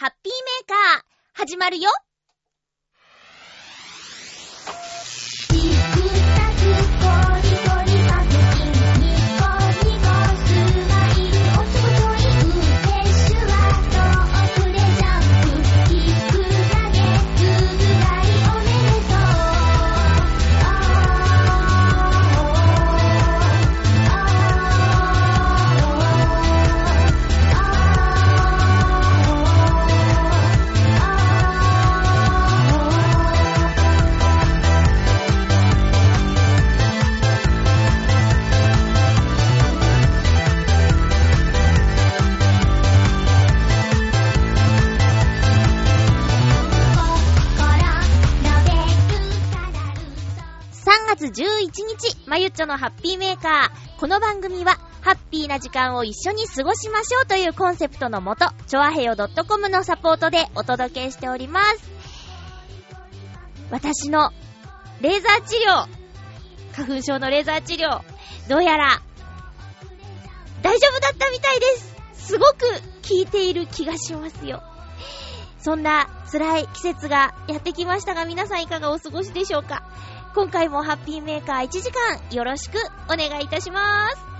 ハッピーメーカー、始まるよ。月11日、まゆっちょのハッピーメーカー。この番組は、ハッピーな時間を一緒に過ごしましょうというコンセプトのもと、ちょあへよ .com のサポートでお届けしております。私の、レーザー治療、花粉症のレーザー治療、どうやら、大丈夫だったみたいですすごく効いている気がしますよ。そんな辛い季節がやってきましたが、皆さんいかがお過ごしでしょうか？今回もハッピーメーカー1時間よろしくお願いいたします。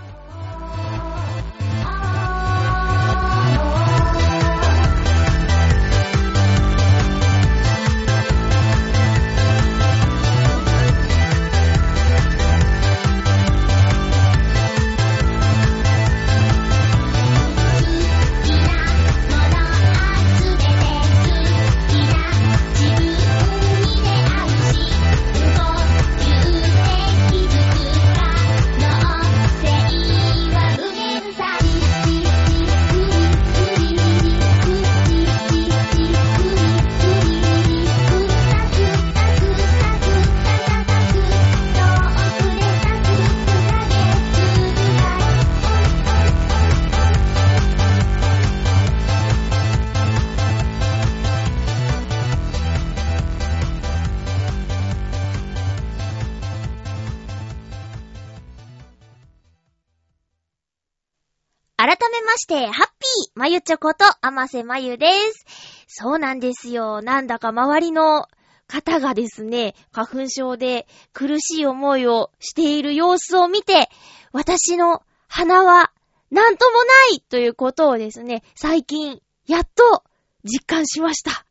して、ハッピーまゆちょこと、あませまゆです。そうなんですよ。なんだか周りの方がですね、花粉症で苦しい思いをしている様子を見て、私の鼻はなんともないということをですね、最近、やっと実感しました。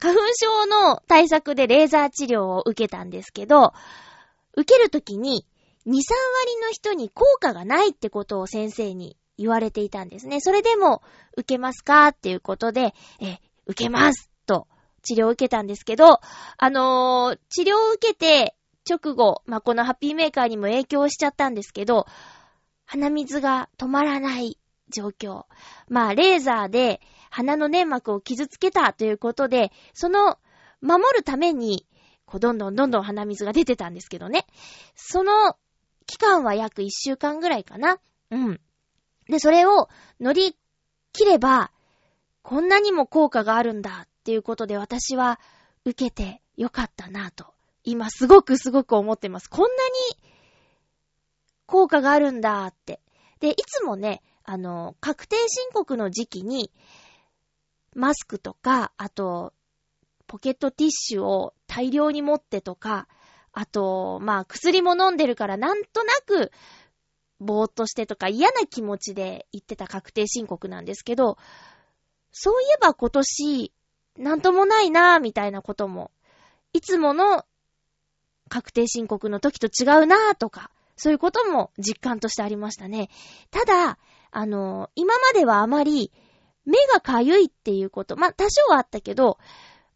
花粉症の対策でレーザー治療を受けたんですけど、受けるときに、2、3割の人に効果がないってことを先生に言われていたんですね。それでも、受けますか？っていうことで、え、受けますと治療を受けたんですけど、あのー治療を受けて直後、まあ、このハッピーメーカーにも影響しちゃったんですけど、鼻水が止まらない状況。まあ、レーザーで鼻の粘膜を傷つけたということで、その守るために、こう、どんどんどんどん鼻水が出てたんですけどね。その期間は約1週間ぐらいかな。うん。で、それを乗り切れば、こんなにも効果があるんだっていうことで私は受けてよかったなと、今すごくすごく思ってます。こんなに効果があるんだって。で、いつもね、あの、確定申告の時期に、マスクとか、あと、ポケットティッシュを大量に持ってとか、あと、まあ、薬も飲んでるからなんとなく、ぼーっとしてとか嫌な気持ちで言ってた確定申告なんですけど、そういえば今年、なんともないなぁ、みたいなことも、いつもの確定申告の時と違うなぁとか、そういうことも実感としてありましたね。ただ、あの、今まではあまり目がかゆいっていうこと、まあ、多少はあったけど、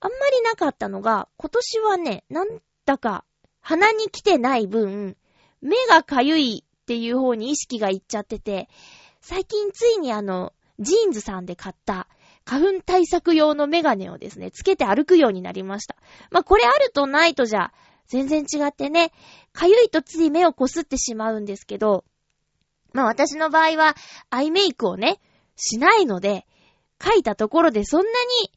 あんまりなかったのが、今年はね、なんだか鼻に来てない分、目がかゆいっていう方に意識がいっちゃってて、最近ついにあの、ジーンズさんで買った花粉対策用のメガネをですね、つけて歩くようになりました。まあ、これあるとないとじゃ、全然違ってね、かゆいとつい目をこすってしまうんですけど、まあ私の場合はアイメイクをね、しないので、描いたところでそんなに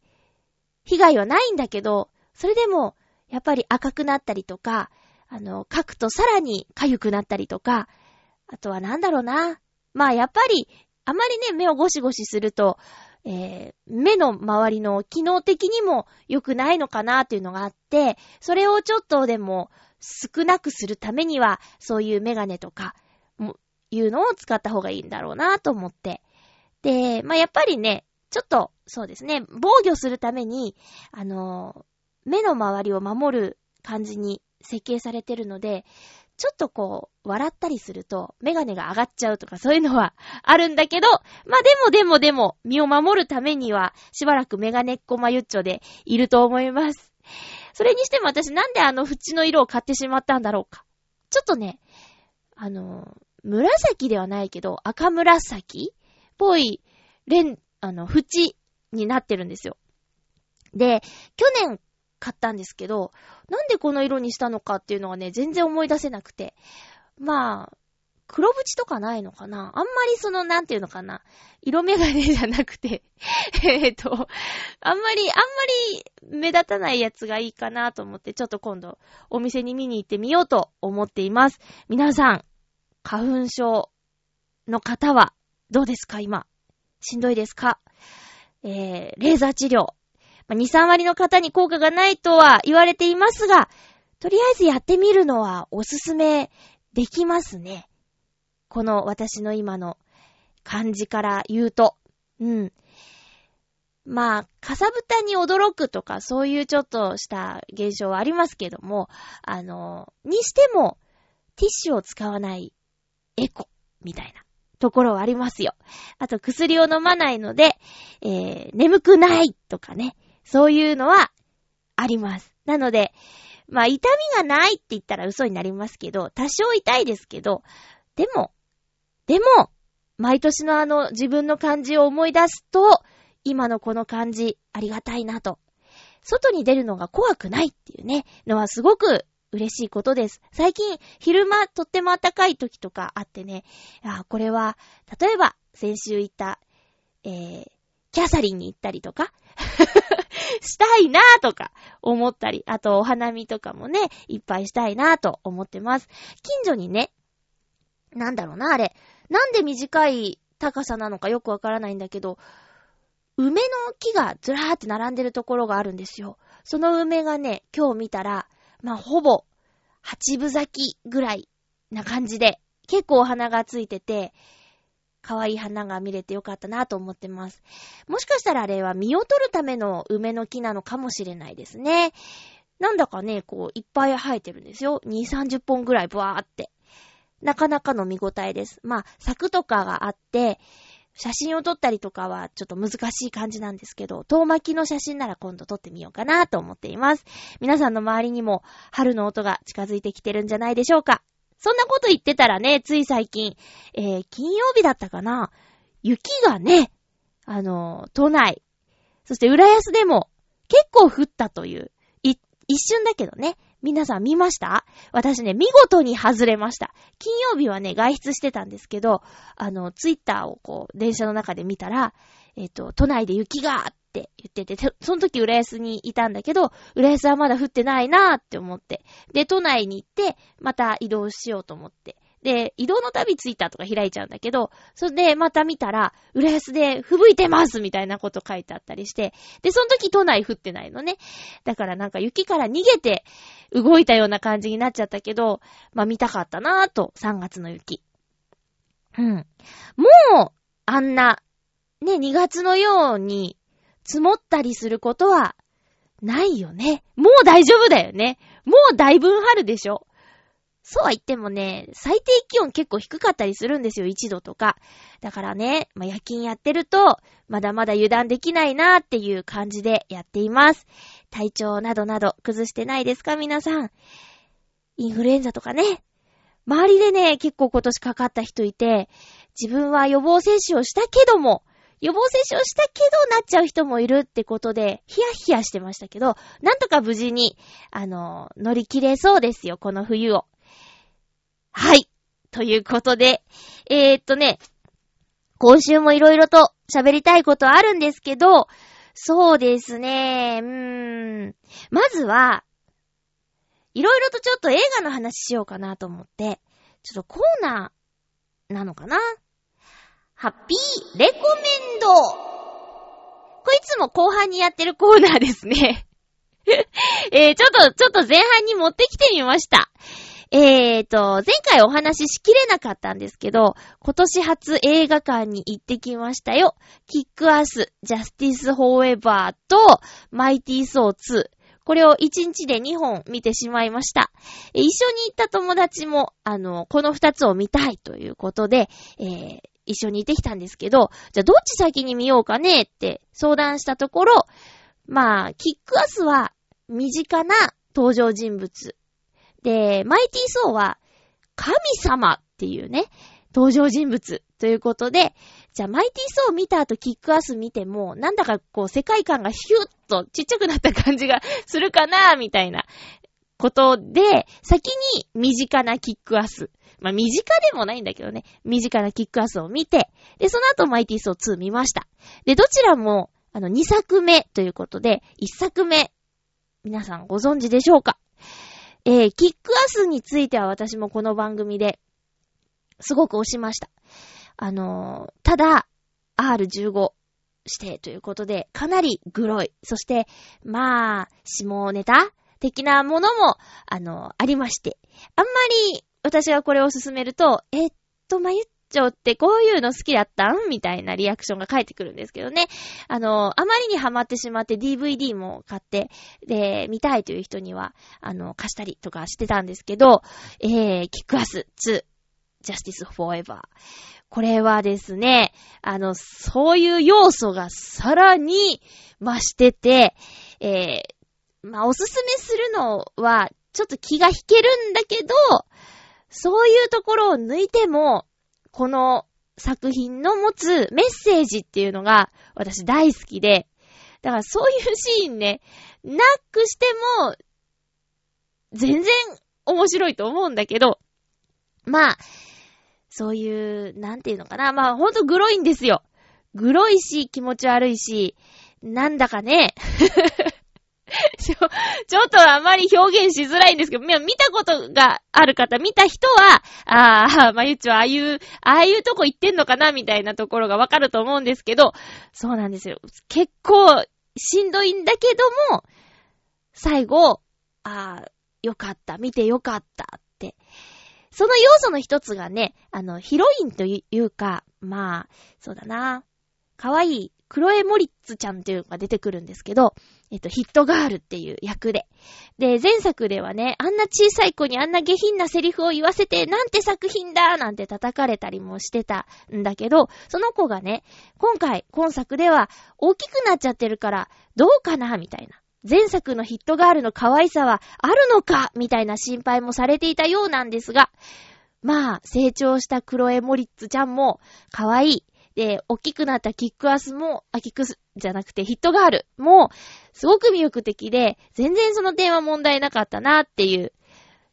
被害はないんだけど、それでも、やっぱり赤くなったりとか、あの、描くとさらに痒くなったりとか、あとはなんだろうな。まあやっぱり、あまりね、目をゴシゴシすると、えー、目の周りの機能的にも良くないのかなっていうのがあって、それをちょっとでも少なくするためには、そういうメガネとか、も、いうのを使った方がいいんだろうなと思って。で、まあ、やっぱりね、ちょっと、そうですね、防御するために、あのー、目の周りを守る感じに設計されてるので、ちょっとこう、笑ったりすると、メガネが上がっちゃうとかそういうのはあるんだけど、まあ、でもでもでも、身を守るためには、しばらくメガネっ子マユッチョでいると思います。それにしても私なんであの縁の色を買ってしまったんだろうか。ちょっとね、あの、紫ではないけど、赤紫っぽい、レン、あの、縁になってるんですよ。で、去年買ったんですけど、なんでこの色にしたのかっていうのがね、全然思い出せなくて。まあ、黒縁とかないのかな？あんまりその、なんていうのかな？色眼鏡じゃなくて えっと、あんまり、あんまり目立たないやつがいいかなと思って、ちょっと今度お店に見に行ってみようと思っています。皆さん、花粉症の方はどうですか？今。しんどいですか？えー、レーザー治療。まあ、2、3割の方に効果がないとは言われていますが、とりあえずやってみるのはおすすめできますね。この私の今の感じから言うと。うん。まあ、かさぶたに驚くとか、そういうちょっとした現象はありますけども、あの、にしても、ティッシュを使わないエコ、みたいなところはありますよ。あと、薬を飲まないので、えー、眠くないとかね、そういうのはあります。なので、まあ、痛みがないって言ったら嘘になりますけど、多少痛いですけど、でも、でも、毎年のあの自分の感じを思い出すと、今のこの感じ、ありがたいなと。外に出るのが怖くないっていうね、のはすごく嬉しいことです。最近、昼間とっても暖かい時とかあってね、あこれは、例えば、先週行った、えー、キャサリンに行ったりとか、したいなぁとか思ったり、あとお花見とかもね、いっぱいしたいなぁと思ってます。近所にね、なんだろうな、あれ。なんで短い高さなのかよくわからないんだけど、梅の木がずらーって並んでるところがあるんですよ。その梅がね、今日見たら、まあ、ほぼ、八分咲きぐらいな感じで、結構お花がついてて、可愛い花が見れてよかったなと思ってます。もしかしたらあれは実を取るための梅の木なのかもしれないですね。なんだかね、こう、いっぱい生えてるんですよ。2、30本ぐらいブワーって。なかなかの見応えです。まあ、柵とかがあって、写真を撮ったりとかはちょっと難しい感じなんですけど、遠巻きの写真なら今度撮ってみようかなと思っています。皆さんの周りにも春の音が近づいてきてるんじゃないでしょうか。そんなこと言ってたらね、つい最近、えー、金曜日だったかな。雪がね、あの、都内、そして浦安でも結構降ったという、い、一瞬だけどね、皆さん見ました？私ね、見事に外れました。金曜日はね、外出してたんですけど、あの、ツイッターをこう、電車の中で見たら、えっ、ー、と、都内で雪がっって言ってて、その時浦安にいたんだけど、浦安はまだ降ってないなーって思って。で、都内に行って、また移動しようと思って。で、移動の旅ツイッターとか開いちゃうんだけど、それでまた見たら、浦安で吹雪いてますみたいなこと書いてあったりして、で、その時都内降ってないのね。だからなんか雪から逃げて動いたような感じになっちゃったけど、まあ見たかったなぁと、3月の雪。うん。もう、あんな、ね、2月のように積もったりすることはないよね。もう大丈夫だよね。もうだいぶ春でしょ。そうは言ってもね、最低気温結構低かったりするんですよ、1度とか。だからね、まあ、夜勤やってると、まだまだ油断できないなーっていう感じでやっています。体調などなど崩してないですか、皆さん。インフルエンザとかね。周りでね、結構今年かかった人いて、自分は予防接種をしたけども、予防接種をしたけどなっちゃう人もいるってことで、ヒヤヒヤしてましたけど、なんとか無事に、あの、乗り切れそうですよ、この冬を。はい。ということで、えー、っとね、今週もいろいろと喋りたいことあるんですけど、そうですね、うーん。まずは、いろいろとちょっと映画の話しようかなと思って、ちょっとコーナーなのかなハッピーレコメンドこいつも後半にやってるコーナーですね。え、ちょっと、ちょっと前半に持ってきてみました。えーと、前回お話ししきれなかったんですけど、今年初映画館に行ってきましたよ。キックアス、ジャスティス・フォーエバーと、マイティー・ソー2。これを1日で2本見てしまいました。一緒に行った友達も、あの、この2つを見たいということで、えー、一緒に行ってきたんですけど、じゃあどっち先に見ようかねって相談したところ、まあ、キックアスは身近な登場人物。で、マイティーソーは神様っていうね、登場人物ということで、じゃあマイティーソー見た後キックアス見ても、なんだかこう世界観がヒュッとちっちゃくなった感じがするかなみたいなことで、先に身近なキックアス。まあ、身近でもないんだけどね。身近なキックアスを見て、で、その後マイティーソー2見ました。で、どちらも、あの、2作目ということで、1作目、皆さんご存知でしょうか？えー、キックアスについては私もこの番組で、すごく押しました。あのー、ただ、R15 指定ということで、かなりグロい。そして、まあ、下ネタ的なものも、あの、ありまして。あんまり、私がこれを進めると、えっと、まゆっちょってこういうの好きだったん？みたいなリアクションが返ってくるんですけどね。あの、あまりにハマってしまって DVD も買って、で、見たいという人には、あの、貸したりとかしてたんですけど、えー、キックアス2、Justice Forever。これはですね、あの、そういう要素がさらに増してて、えー、まあ、おすすめするのは、ちょっと気が引けるんだけど、そういうところを抜いても、この作品の持つメッセージっていうのが私大好きで、だからそういうシーンね、なくしても、全然面白いと思うんだけど、まあ、そういう、なんていうのかな。まあ、ほんとグロいんですよ。グロいし、気持ち悪いし、なんだかね。ちょ、ちょっとあまり表現しづらいんですけど、見たことがある方、見た人は、あ あ、まゆっちはああいう、ああいうとこ行ってんのかなみたいなところがわかると思うんですけど、そうなんですよ。結構、しんどいんだけども、最後、ああ、よかった、見てよかったって。その要素の一つがね、あの、ヒロインというか、まあ、そうだな。かわいいクロエ・モリッツちゃんっていうのが出てくるんですけど、えっと、ヒットガールっていう役で。で、前作ではね、あんな小さい子にあんな下品なセリフを言わせて、なんて作品だなんて叩かれたりもしてたんだけど、その子がね、今回、今作では大きくなっちゃってるから、どうかなみたいな。前作のヒットガールの可愛さはあるのかみたいな心配もされていたようなんですが、まあ、成長したクロエ・モリッツちゃんも可愛い。で、大きくなったキックアスも、あ、キックスじゃなくてヒットガールも、すごく魅力的で、全然その点は問題なかったなっていう、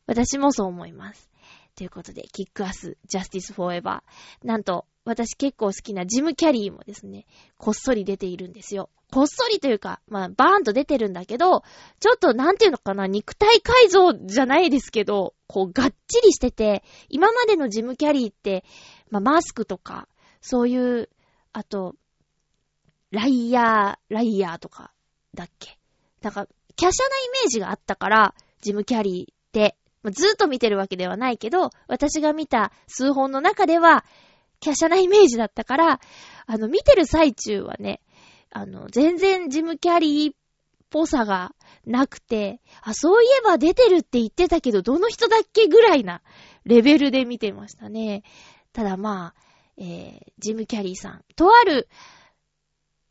私もそう思います。ということで、キックアス、ジャスティスフォーエバー。なんと、私結構好きなジム・キャリーもですね、こっそり出ているんですよ。こっそりというか、まあ、バーンと出てるんだけど、ちょっとなんていうのかな、肉体改造じゃないですけど、こう、がっちりしてて、今までのジム・キャリーって、まあ、マスクとか、そういう、あと、ライヤー、ライヤーとか、だっけ？なんか、華奢なイメージがあったから、ジム・キャリーって、まあ、ずっと見てるわけではないけど、私が見た数本の中では、華奢なイメージだったから、あの、見てる最中はね、あの、全然ジム・キャリーっぽさがなくて、あ、そういえば出てるって言ってたけど、どの人だっけぐらいなレベルで見てましたね。ただまあ、えー、ジム・キャリーさん。とある、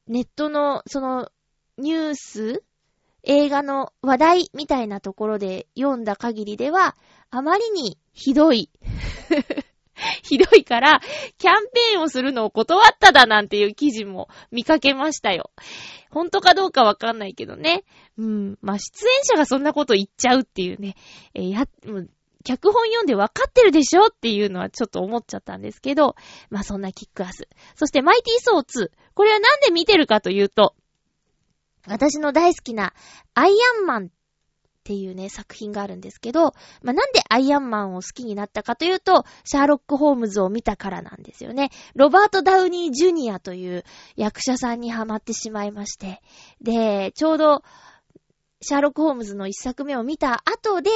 ネットの、その、ニュース映画の話題みたいなところで読んだ限りでは、あまりにひどい。ひどいから、キャンペーンをするのを断っただなんていう記事も見かけましたよ。本当かどうかわかんないけどね。うん。まあ、出演者がそんなこと言っちゃうっていうね。えー、や、脚本読んで分かってるでしょっていうのはちょっと思っちゃったんですけど、まあそんなキックアス。そしてマイティーソー2。これはなんで見てるかというと、私の大好きなアイアンマンっっていうね、作品があるんですけど、まあ、なんでアイアンマンを好きになったかというと、シャーロック・ホームズを見たからなんですよね。ロバート・ダウニー・ジュニアという役者さんにハマってしまいまして。で、ちょうど、シャーロック・ホームズの一作目を見た後で、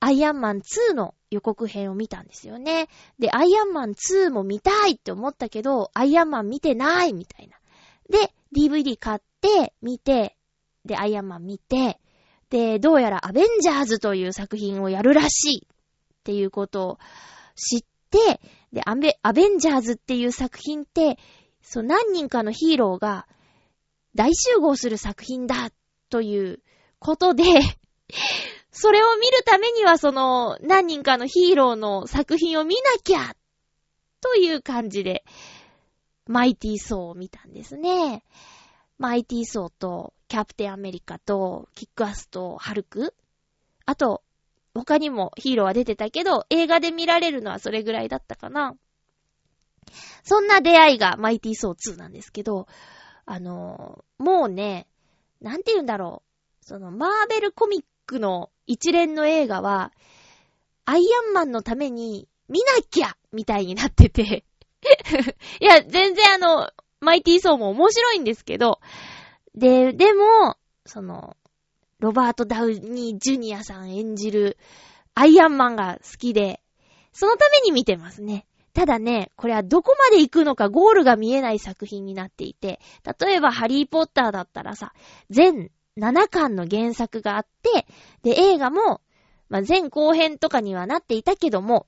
アイアンマン2の予告編を見たんですよね。で、アイアンマン2も見たいって思ったけど、アイアンマン見てないみたいな。で、DVD 買って、見て、で、アイアンマン見て、で、どうやらアベンジャーズという作品をやるらしいっていうことを知って、で、アベ、アベンジャーズっていう作品って、そう、何人かのヒーローが大集合する作品だということで それを見るためにはその何人かのヒーローの作品を見なきゃという感じで、マイティー・ソーを見たんですね。マイティー・ソーと、キャプテン・アメリカと、キックアスと、ハルクあと、他にもヒーローは出てたけど、映画で見られるのはそれぐらいだったかな。そんな出会いがマイティー・ソー2なんですけど、あのもうね、なんて言うんだろう。その、マーベルコミックの一連の映画は、アイアンマンのために見なきゃみたいになってて いや、全然あの、マイティーソーも面白いんですけど、で、でも、その、ロバート・ダウニー・ジュニアさん演じるアイアンマンが好きで、そのために見てますね。ただね、これはどこまで行くのかゴールが見えない作品になっていて、例えばハリー・ポッターだったらさ、全7巻の原作があって、で、映画も、まあ、前後編とかにはなっていたけども、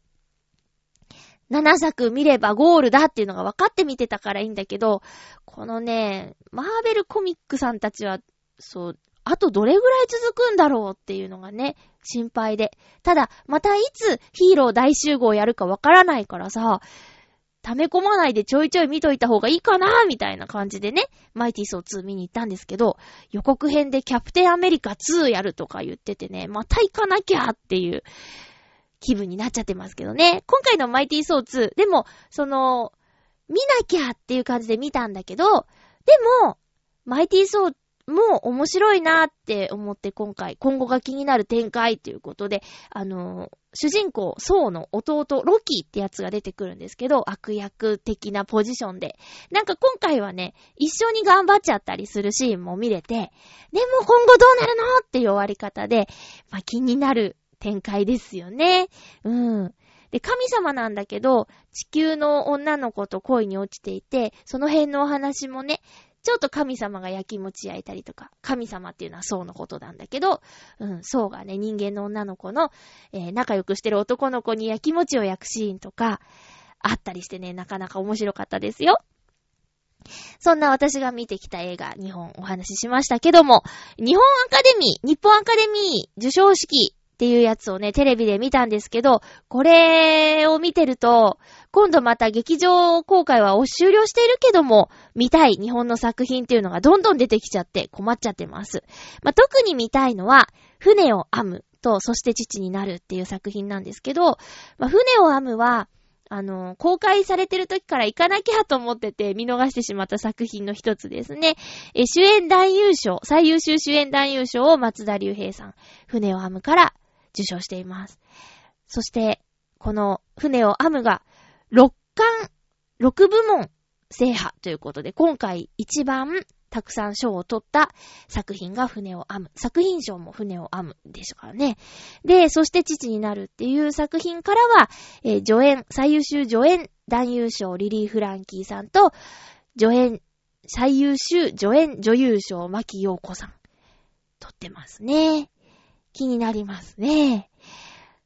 7作見ればゴールだっていうのが分かって見てたからいいんだけど、このね、マーベルコミックさんたちは、そう、あとどれぐらい続くんだろうっていうのがね、心配で。ただ、またいつヒーロー大集合やるかわからないからさ、溜め込まないでちょいちょい見といた方がいいかなみたいな感じでね、マイティーソー2見に行ったんですけど、予告編でキャプテンアメリカ2やるとか言っててね、また行かなきゃっていう気分になっちゃってますけどね。今回のマイティーソー2、でも、その、見なきゃっていう感じで見たんだけど、でも、マイティーソーも面白いなって思って今回、今後が気になる展開ということで、あの主人公、ソウの弟、ロキーってやつが出てくるんですけど、悪役的なポジションで。なんか今回はね、一緒に頑張っちゃったりするシーンも見れて、でも今後どうなるのっていう終わり方で、まあ、気になる展開ですよね。うん。で、神様なんだけど、地球の女の子と恋に落ちていて、その辺のお話もね、ちょっと神様が焼き餅焼いたりとか、神様っていうのはそうのことなんだけど、うん、そうがね、人間の女の子の、えー、仲良くしてる男の子に焼き餅を焼くシーンとか、あったりしてね、なかなか面白かったですよ。そんな私が見てきた映画、日本お話ししましたけども、日本アカデミー、日本アカデミー受賞式っていうやつをね、テレビで見たんですけど、これを見てると、今度また劇場公開は終了しているけども、見たい日本の作品っていうのがどんどん出てきちゃって困っちゃってます。まあ、特に見たいのは、船を編むと、そして父になるっていう作品なんですけど、まあ、船を編むは、あの、公開されてる時から行かなきゃと思ってて見逃してしまった作品の一つですね。え、主演男優賞、最優秀主演男優賞を松田龍平さん、船を編むから受賞しています。そして、この船を編むが、6巻、6部門制覇ということで、今回一番たくさん賞を取った作品が船を編む。作品賞も船を編むでしょからね。で、そして父になるっていう作品からは、えー、助演、最優秀助演男優賞リリー・フランキーさんと、助演、最優秀助演女優賞牧陽子さん。取ってますね。気になりますね。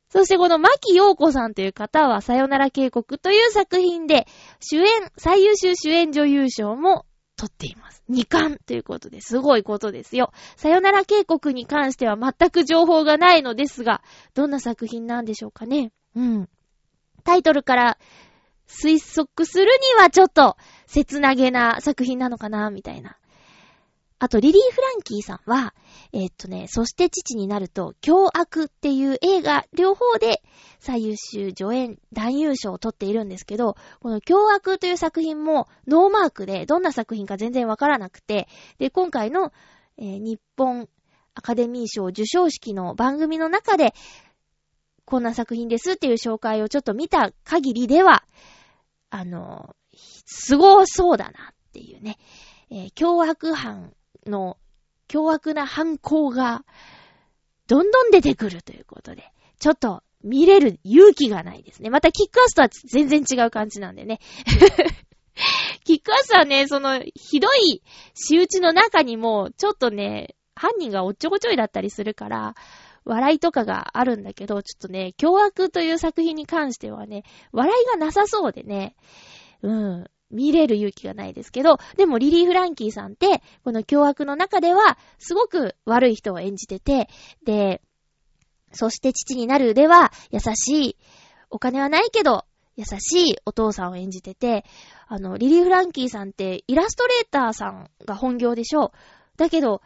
そしてこの牧陽子さんという方は、さよなら警告という作品で、主演、最優秀主演女優賞も取っています。2冠ということで、すごいことですよ。さよなら警告に関しては全く情報がないのですが、どんな作品なんでしょうかね。うん。タイトルから推測するにはちょっと切なげな作品なのかな、みたいな。あと、リリー・フランキーさんは、えー、っとね、そして父になると、凶悪っていう映画、両方で最優秀助演男優賞を取っているんですけど、この凶悪という作品もノーマークで、どんな作品か全然わからなくて、で、今回の、えー、日本アカデミー賞受賞式の番組の中で、こんな作品ですっていう紹介をちょっと見た限りでは、あの、すごそうだなっていうね、えー、凶悪犯の、凶悪な犯行が、どんどん出てくるということで、ちょっと見れる勇気がないですね。またキックアスとは全然違う感じなんでね。キックアスはね、その、ひどい仕打ちの中にも、ちょっとね、犯人がおっちょこちょいだったりするから、笑いとかがあるんだけど、ちょっとね、凶悪という作品に関してはね、笑いがなさそうでね、うん、見れる勇気がないですけど、でもリリー・フランキーさんって、この凶悪の中では、すごく悪い人を演じてて、で、そして父になるでは、優しい、お金はないけど、優しいお父さんを演じてて、あの、リリー・フランキーさんってイラストレーターさんが本業でしょ。うだけど、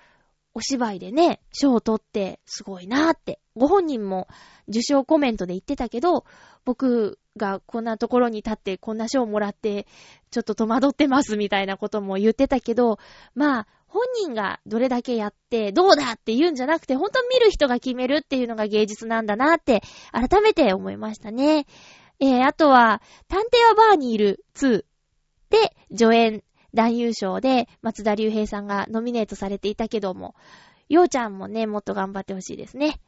お芝居でね、賞を取ってすごいなーって、ご本人も受賞コメントで言ってたけど、僕がこんなところに立ってこんな賞をもらって、ちょっと戸惑ってますみたいなことも言ってたけど、まあ、本人がどれだけやってどうだって言うんじゃなくて、本当見る人が決めるっていうのが芸術なんだなって改めて思いましたね。えー、あとは、探偵はバーにいる2で助演男優賞で松田龍平さんがノミネートされていたけども、ようちゃんもね、もっと頑張ってほしいですね。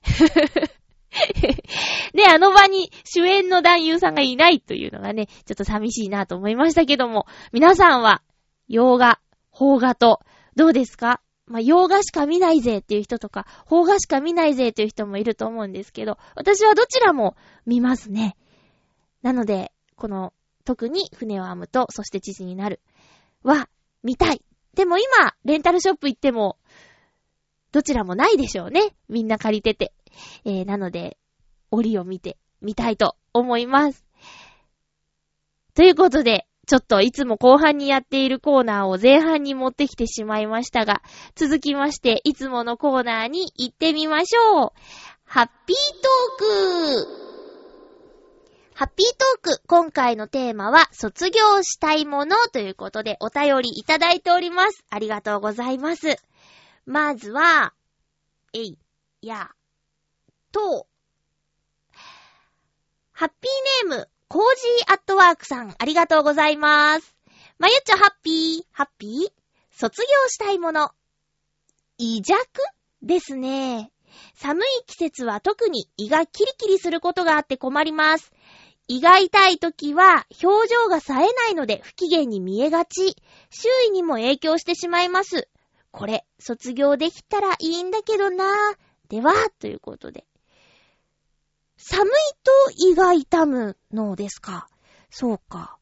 ね、あの場に主演の男優さんがいないというのがね、ちょっと寂しいなと思いましたけども、皆さんは、洋画、邦画と、どうですか？まあ、洋画しか見ないぜっていう人とか、邦画しか見ないぜっていう人もいると思うんですけど、私はどちらも見ますね。なので、この、特に船を編むと、そして父になる。は見たい。でも今、レンタルショップ行っても、どちらもないでしょうね。みんな借りてて。えー、なので、折を見てみたいと思います。ということで、ちょっといつも後半にやっているコーナーを前半に持ってきてしまいましたが、続きまして、いつものコーナーに行ってみましょう。ハッピートークハッピートーク、今回のテーマは、卒業したいものということで、お便りいただいております。ありがとうございます。まずは、えい、や、と、ハッピーネーム、コージーアットワークさん、ありがとうございます。まゆちょハッピー、ハッピー？卒業したいもの。胃弱？ですね。寒い季節は特に胃がキリキリすることがあって困ります。胃が痛い時は表情が冴えないので不機嫌に見えがち。周囲にも影響してしまいます。これ、卒業できたらいいんだけどなでは、ということで。寒いと胃が痛むのですか？そうか。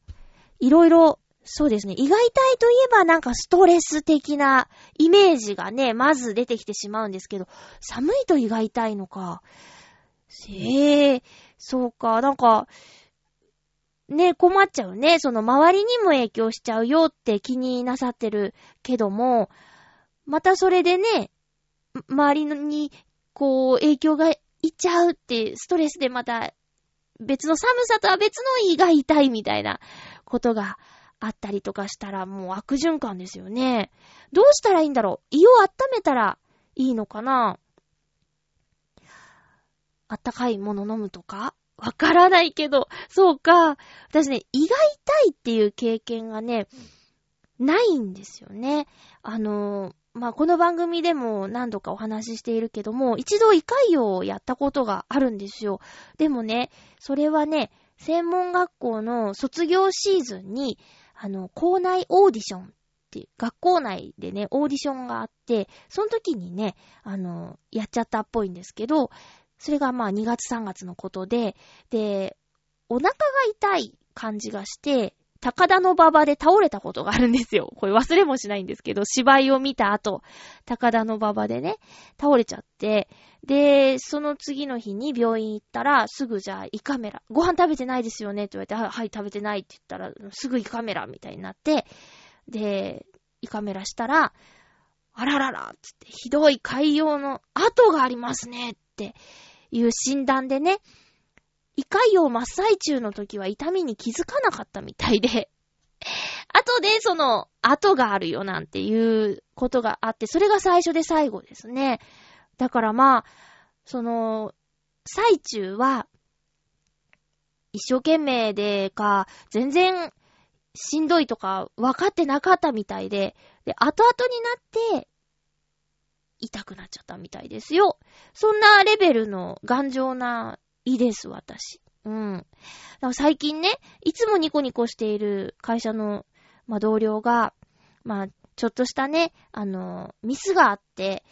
いろいろ、そうですね。胃が痛いといえばなんかストレス的なイメージがね、まず出てきてしまうんですけど、寒いと胃が痛いのか。へえ、そうか、なんか、ね、困っちゃうね。その周りにも影響しちゃうよって気になさってるけども、またそれでね、周りに、こう、影響がいっちゃうって、ストレスでまた、別の寒さとは別の胃が痛いみたいなことがあったりとかしたら、もう悪循環ですよね。どうしたらいいんだろう？胃を温めたらいいのかな？あったかいもの飲むとか？わからないけど、そうか。私ね、胃が痛いっていう経験がね、ないんですよね。あのまあ、この番組でも何度かお話ししているけども、一度胃潰瘍をやったことがあるんですよ。でもね、それはね、専門学校の卒業シーズンに、あの、校内オーディションっていう、学校内でね、オーディションがあって、その時にね、あの、やっちゃったっぽいんですけど、それがまあ2月3月のことで、で、お腹が痛い感じがして、高田の馬場で倒れたことがあるんですよ。これ忘れもしないんですけど、芝居を見た後、高田の馬場でね、倒れちゃって、で、その次の日に病院行ったら、すぐじゃあ胃カメラ、ご飯食べてないですよね？って言われて、はい、食べてないって言ったら、すぐ胃カメラみたいになって、で、胃カメラしたら、あららら、つって、ひどい海洋の跡がありますねっていう診断でね、胃潰瘍真っ最中の時は痛みに気づかなかったみたいで、後でその後があるよなんていうことがあって、それが最初で最後ですね。だからまあ、その、最中は、一生懸命でか、全然しんどいとか分かってなかったみたいで、で、後々になって、痛くなっちゃったみたいですよ。そんなレベルの頑丈ないいです、私。うん。最近ね、いつもニコニコしている会社の、まあ、同僚が、まあ、ちょっとしたね、あの、ミスがあって、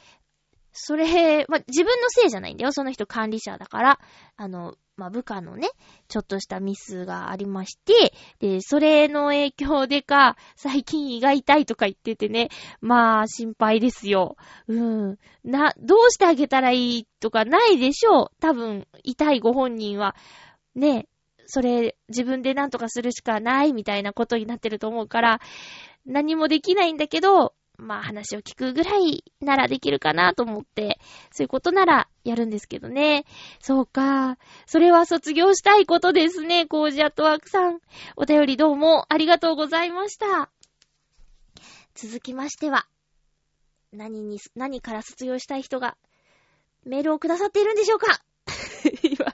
それ、まあ、自分のせいじゃないんだよ。その人管理者だから。あの、まあ、部下のね、ちょっとしたミスがありまして、で、それの影響でか、最近胃が痛いとか言っててね、まあ、心配ですよ。うん。な、どうしてあげたらいいとかないでしょう。多分、痛いご本人は。ね、それ、自分で何とかするしかないみたいなことになってると思うから、何もできないんだけど、まあ話を聞くぐらいならできるかなと思って、そういうことならやるんですけどね。そうか。それは卒業したいことですね、コージアットワークさん。お便りどうもありがとうございました。続きましては、何に、何から卒業したい人がメールをくださっているんでしょうか？今、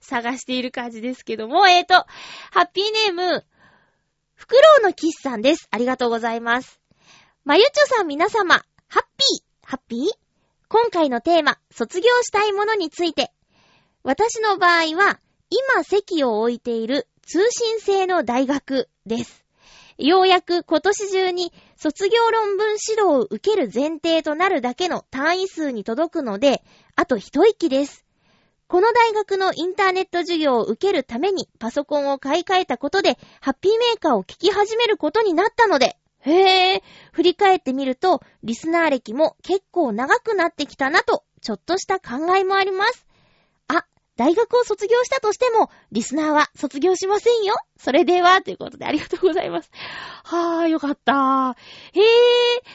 探している感じですけども、えーと、ハッピーネーム、フクロウのキスさんです。ありがとうございます。まゆちょさん皆様、ハッピー、ハッピー？今回のテーマ、卒業したいものについて。私の場合は、今席を置いている通信制の大学です。ようやく今年中に卒業論文指導を受ける前提となるだけの単位数に届くので、あと一息です。この大学のインターネット授業を受けるためにパソコンを買い替えたことで、ハッピーメーカーを聞き始めることになったので、へえ、振り返ってみると、リスナー歴も結構長くなってきたなと、ちょっとした考えもあります。あ、大学を卒業したとしても、リスナーは卒業しませんよ。それでは、ということでありがとうございます。はぁ、よかった。へえ、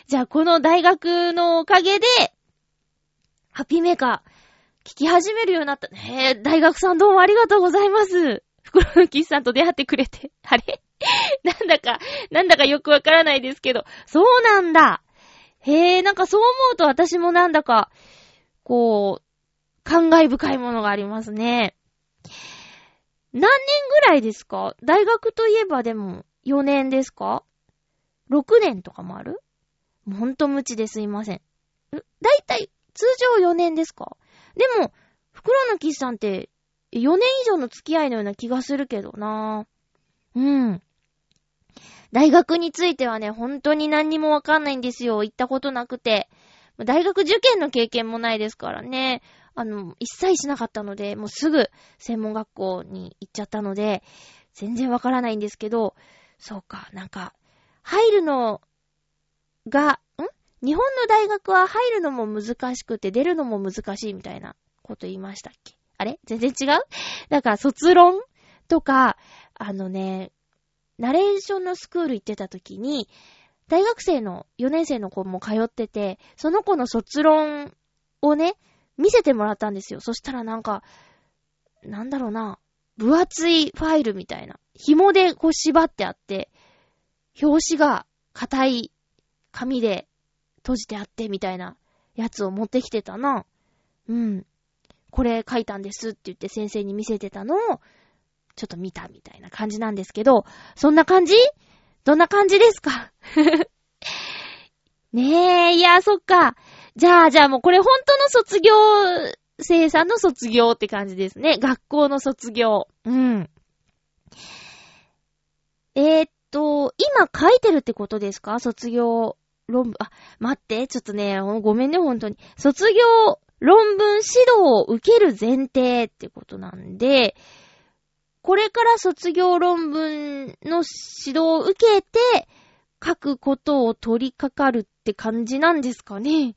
じゃあこの大学のおかげで、ハッピーメーカー、聞き始めるようになった。へえ、大学さんどうもありがとうございます。袋のキスさんと出会ってくれて。あれ？なんだか、なんだかよくわからないですけど。そうなんだ。へえ、なんかそう思うと私もなんだか、こう、感慨深いものがありますね。何年ぐらいですか？大学といえばでも4年ですか ?6 年とかもある？ほんと無知ですいません。だいたい通常4年ですか？でも、袋のキスさんって4年以上の付き合いのような気がするけどなぁうん。大学についてはね、本当に何にもわかんないんですよ。行ったことなくて。大学受験の経験もないですからね。あの、一切しなかったので、もうすぐ専門学校に行っちゃったので、全然わからないんですけど、そうか、なんか、入るのが、ん？日本の大学は入るのも難しくて出るのも難しいみたいなこと言いましたっけ？あれ？全然違う？だから卒論とか、あのね、ナレーションのスクール行ってた時に、大学生の4年生の子も通ってて、その子の卒論をね、見せてもらったんですよ。そしたらなんか、なんだろうな、分厚いファイルみたいな。紐でこう縛ってあって、表紙が硬い紙で閉じてあってみたいなやつを持ってきてたな。うん。これ書いたんですって言って先生に見せてたのを、ちょっと見たみたいな感じなんですけど、そんな感じ？どんな感じですか？ねえ、いや、そっか。じゃあ、じゃあもうこれ本当の卒業生さんの卒業って感じですね。学校の卒業。うん。えー、っと、今書いてるってことですか？卒業論文。あ、待って、ちょっとね、ごめんね、本当に。卒業論文指導を受ける前提ってことなんで、これから卒業論文の指導を受けて、書くことを取り掛かるって感じなんですかね。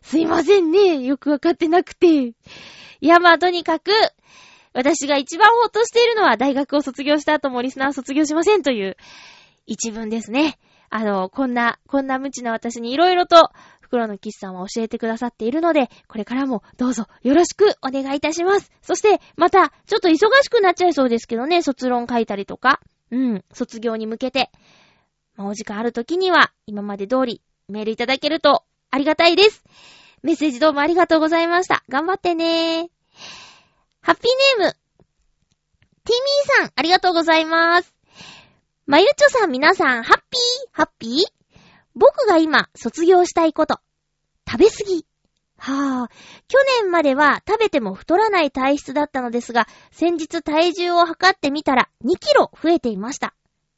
すいませんね。よくわかってなくて。いや、まあ、とにかく、私が一番ほっとしているのは大学を卒業した後もリスナー卒業しませんという一文ですね。あの、こんな、こんな無知な私に色々と袋のキスさんは教えてくださっているので、これからもどうぞよろしくお願いいたします。そして、また、ちょっと忙しくなっちゃいそうですけどね、卒論書いたりとか、うん、卒業に向けて、まあ、お時間ある時には、今まで通りメールいただけるとありがたいです。メッセージどうもありがとうございました。頑張ってねハッピーネーム、ティミーさん、ありがとうございます。まゆちょさん皆さん、ハッピー？ハッピー？僕が今、卒業したいこと。食べすぎ。はぁ、去年までは食べても太らない体質だったのですが、先日体重を測ってみたら2キロ増えていました。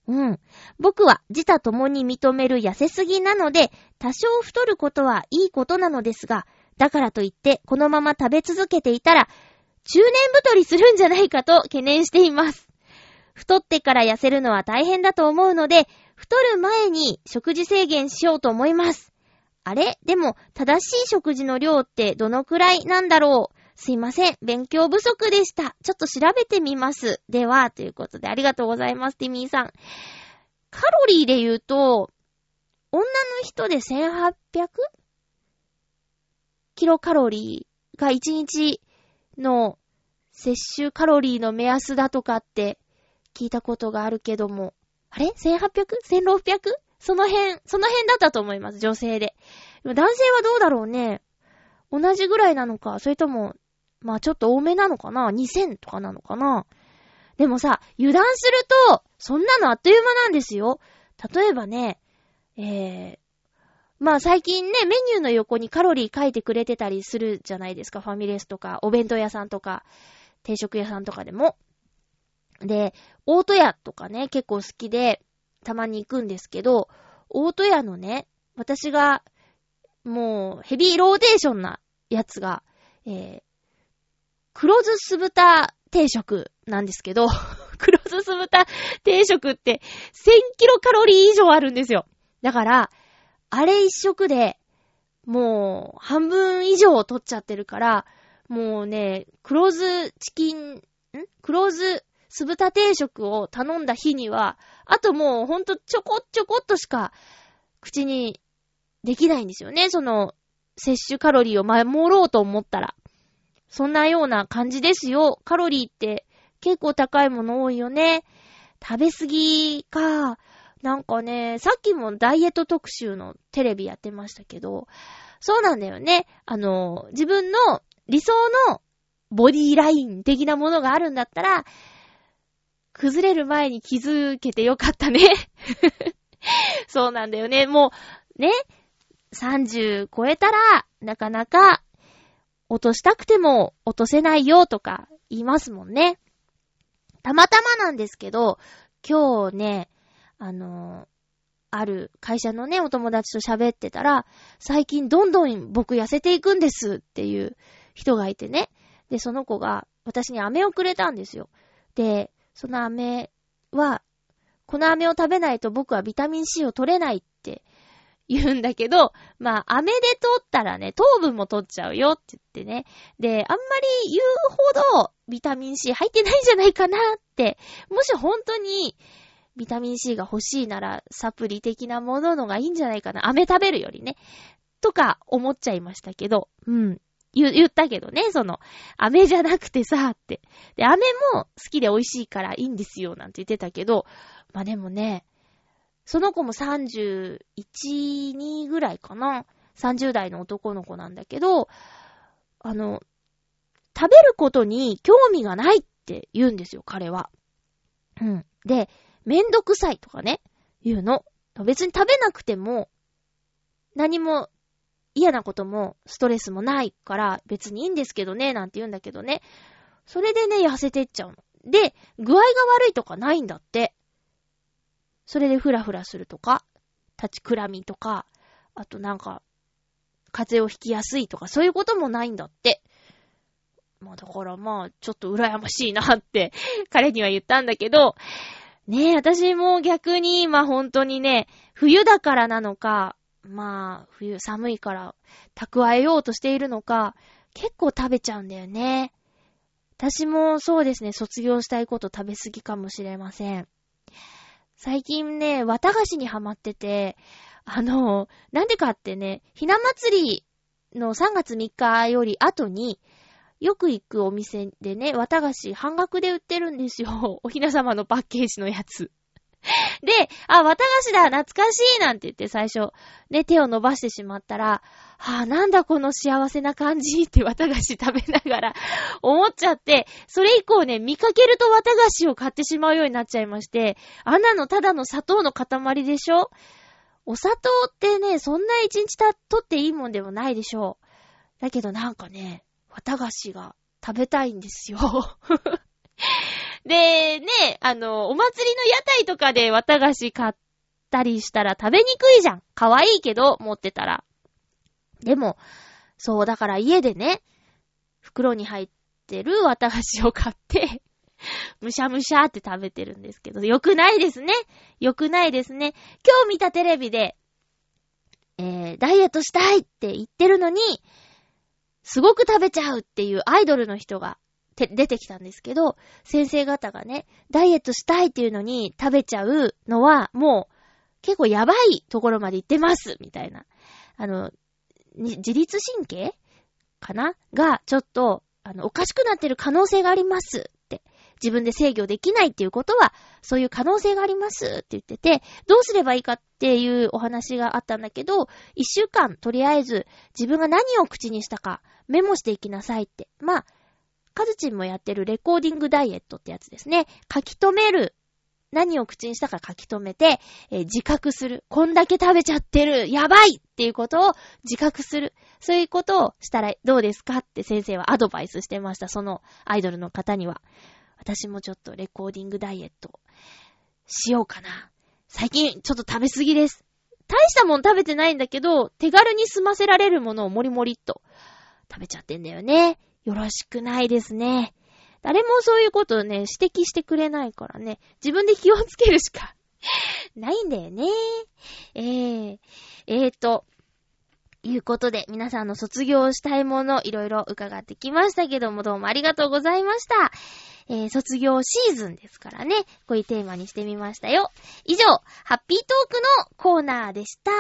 うん。僕は自他共に認める痩せすぎなので、多少太ることはいいことなのですが、だからといってこのまま食べ続けていたら、中年太りするんじゃないかと懸念しています。太ってから痩せるのは大変だと思うので、太る前に食事制限しようと思います。あれ？でも、正しい食事の量ってどのくらいなんだろう？すいません。勉強不足でした。ちょっと調べてみます。では、ということでありがとうございます、ティミーさん。カロリーで言うと、女の人で 1800? キロカロリーが1日の摂取カロリーの目安だとかって聞いたことがあるけども、あれ ?1800?1600? その辺、その辺だったと思います、女性で。男性はどうだろうね。同じぐらいなのか、それともまあちょっと多めなのかな ?2000 とかなのかな？でもさ、油断すると、そんなのあっという間なんですよ。例えばね、えー、まあ最近ね、メニューの横にカロリー書いてくれてたりするじゃないですか。ファミレスとか、お弁当屋さんとか、定食屋さんとかでも。で、大戸屋とかね、結構好きで、たまに行くんですけど、大戸屋のね、私が、もう、ヘビーローテーションなやつが、えー、黒酢酢豚定食なんですけど、黒酢酢豚定食って1000キロカロリー以上あるんですよ。だから、あれ一食で、もう半分以上取っちゃってるから、もうね、黒酢チキン、ん？黒酢酢豚定食を頼んだ日には、あともうほんとちょこちょこっとしか口にできないんですよね。その、摂取カロリーを守ろうと思ったら。そんなような感じですよ。カロリーって結構高いもの多いよね。食べすぎか。なんかね、さっきもダイエット特集のテレビやってましたけど、そうなんだよね。あの、自分の理想のボディライン的なものがあるんだったら、崩れる前に気づけてよかったね。そうなんだよね。もう、ね、30超えたら、なかなか落としたくても落とせないよとか言いますもんね。たまたまなんですけど、今日ね、あのある会社のね、お友達と喋ってたら、最近どんどん僕痩せていくんですっていう人がいてね。で、その子が私に飴をくれたんですよ。で、その飴は、この飴を食べないと僕はビタミン C を取れないって言うんだけど、まあ、飴で取ったらね、糖分も取っちゃうよって言ってね。で、あんまり言うほどビタミン C 入ってないんじゃないかなって。もし本当にビタミン C が欲しいなら、サプリ的なもののがいいんじゃないかな。飴食べるよりね。とか思っちゃいましたけど、うん。言、ったけどね、その、飴じゃなくてさ、って。で、飴も好きで美味しいからいいんですよ、なんて言ってたけど、まあでもね、その子も31、2ぐらいかな。30代の男の子なんだけど、あの、食べることに興味がないって言うんですよ、彼は。うん。で、めんどくさいとかね、言うの。別に食べなくても、何も嫌なこともストレスもないから別にいいんですけどね、なんて言うんだけどね。それでね、痩せてっちゃうの。で、具合が悪いとかないんだって。それでフラフラするとか、立ちくらみとか、あとなんか、風邪をひきやすいとか、そういうこともないんだって。まあだからまあ、ちょっと羨ましいなって彼には言ったんだけど、ねえ、私も逆に、まあ本当にね、冬だからなのか、まあ、冬寒いから蓄えようとしているのか、結構食べちゃうんだよね。私もそうですね、卒業したいこと食べすぎかもしれません。最近ね、綿菓子にハマってて、あの、なんでかってね、ひな祭りの3月3日より後に、よく行くお店でね、綿菓子半額で売ってるんですよ。おひな様のパッケージのやつ。で、あ、綿菓子だ懐かしいなんて言って最初、ね、手を伸ばしてしまったら、はあ、なんだこの幸せな感じって 綿菓子食べながら 思っちゃって、それ以降ね、見かけると綿菓子を買ってしまうようになっちゃいまして、あんなのただの砂糖の塊でしょ？お砂糖ってね、そんな一日た、取っていいもんでもないでしょう。だけどなんかね、綿菓子が食べたいんですよ。で、ね、あの、お祭りの屋台とかで綿菓子買ったりしたら食べにくいじゃん。可愛いけど、持ってたら。でも、そう、だから家でね、袋に入ってる綿菓子を買って むしゃむしゃって食べてるんですけど、よくないですね。よくないですね。今日見たテレビで、えー、ダイエットしたいって言ってるのに、すごく食べちゃうっていうアイドルの人がて出てきたんですけど、先生方がね、ダイエットしたいっていうのに食べちゃうのは、もう結構やばいところまで行ってます、みたいな。あの、自律神経かな？が、ちょっと、あの、おかしくなってる可能性がありますって。自分で制御できないっていうことは、そういう可能性がありますって言ってて、どうすればいいかっていうお話があったんだけど、一週間、とりあえず、自分が何を口にしたか、メモしていきなさいって。まあ、カズチンもやってるレコーディングダイエットってやつですね。書き留める。何を口にしたか書き留めて、えー、自覚する。こんだけ食べちゃってる。やばいっていうことを自覚する。そういうことをしたらどうですかって先生はアドバイスしてました。そのアイドルの方には。私もちょっとレコーディングダイエットしようかな。最近ちょっと食べすぎです。大したもん食べてないんだけど、手軽に済ませられるものをもりもりっと食べちゃってんだよね。よろしくないですね。誰もそういうことをね、指摘してくれないからね、自分で気をつけるしか ないんだよね。えー、えーと、いうことで、皆さんの卒業したいもの、いろいろ伺ってきましたけども、どうもありがとうございました。えー、卒業シーズンですからね、こういうテーマにしてみましたよ。以上、ハッピートークのコーナーでした。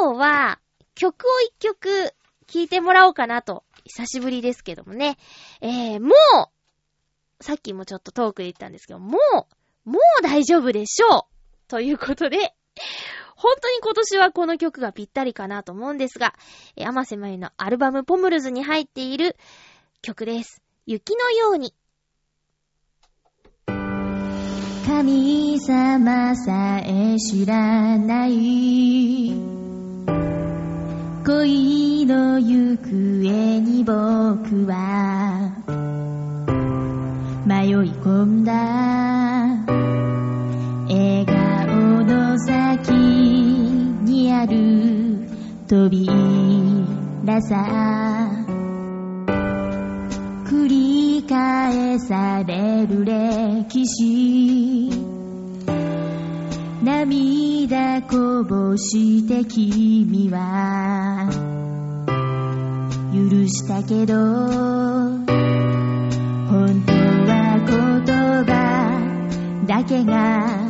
今日は、曲を一曲聴いてもらおうかなと久しぶりですけどもね。えー、もう、さっきもちょっとトークで言ったんですけど、もう、もう大丈夫でしょうということで、本当に今年はこの曲がぴったりかなと思うんですが、えー、甘瀬まゆのアルバムポムルズに入っている曲です。雪のように。神様さえ知らない恋の行方に僕は迷い込んだ。笑顔の先にある扉さ。繰り返される歴史。こぼして君は。許したけど本当は言葉だけが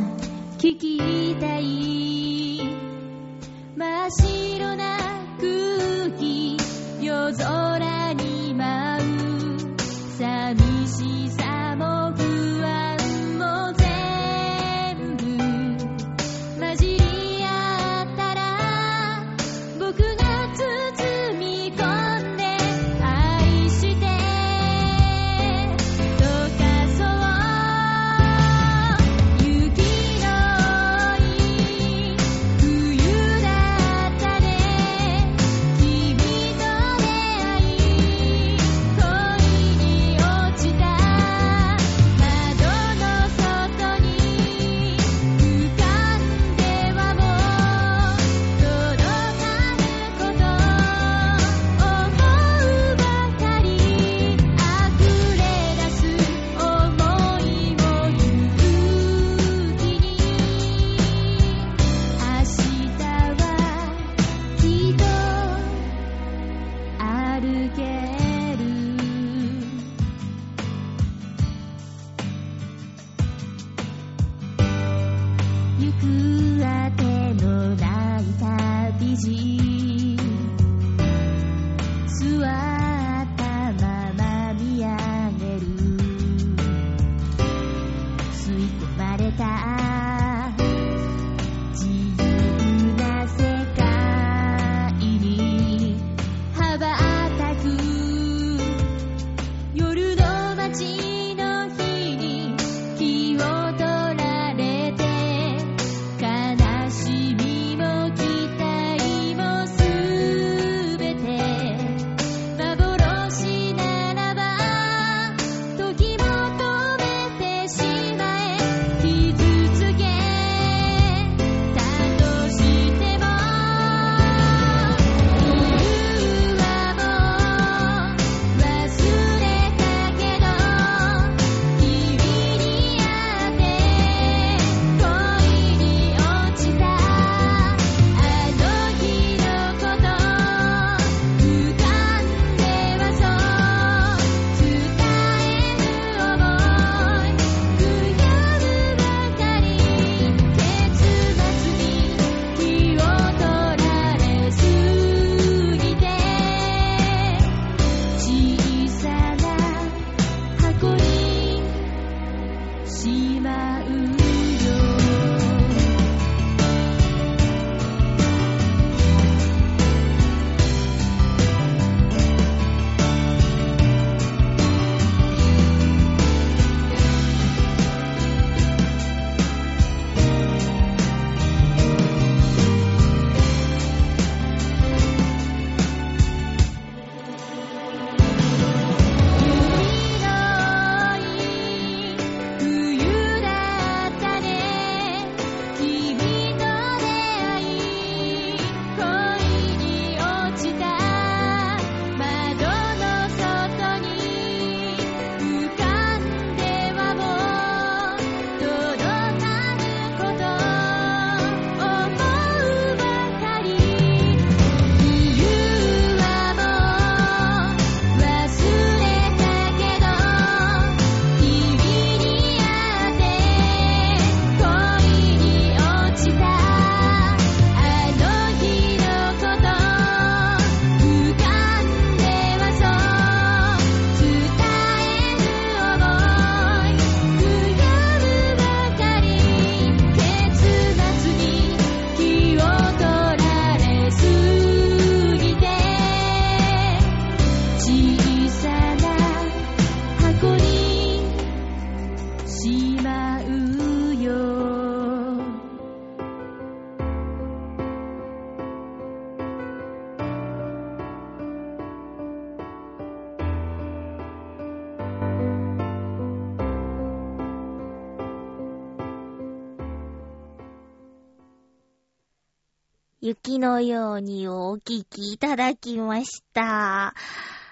雪のようにお聞きいただきました。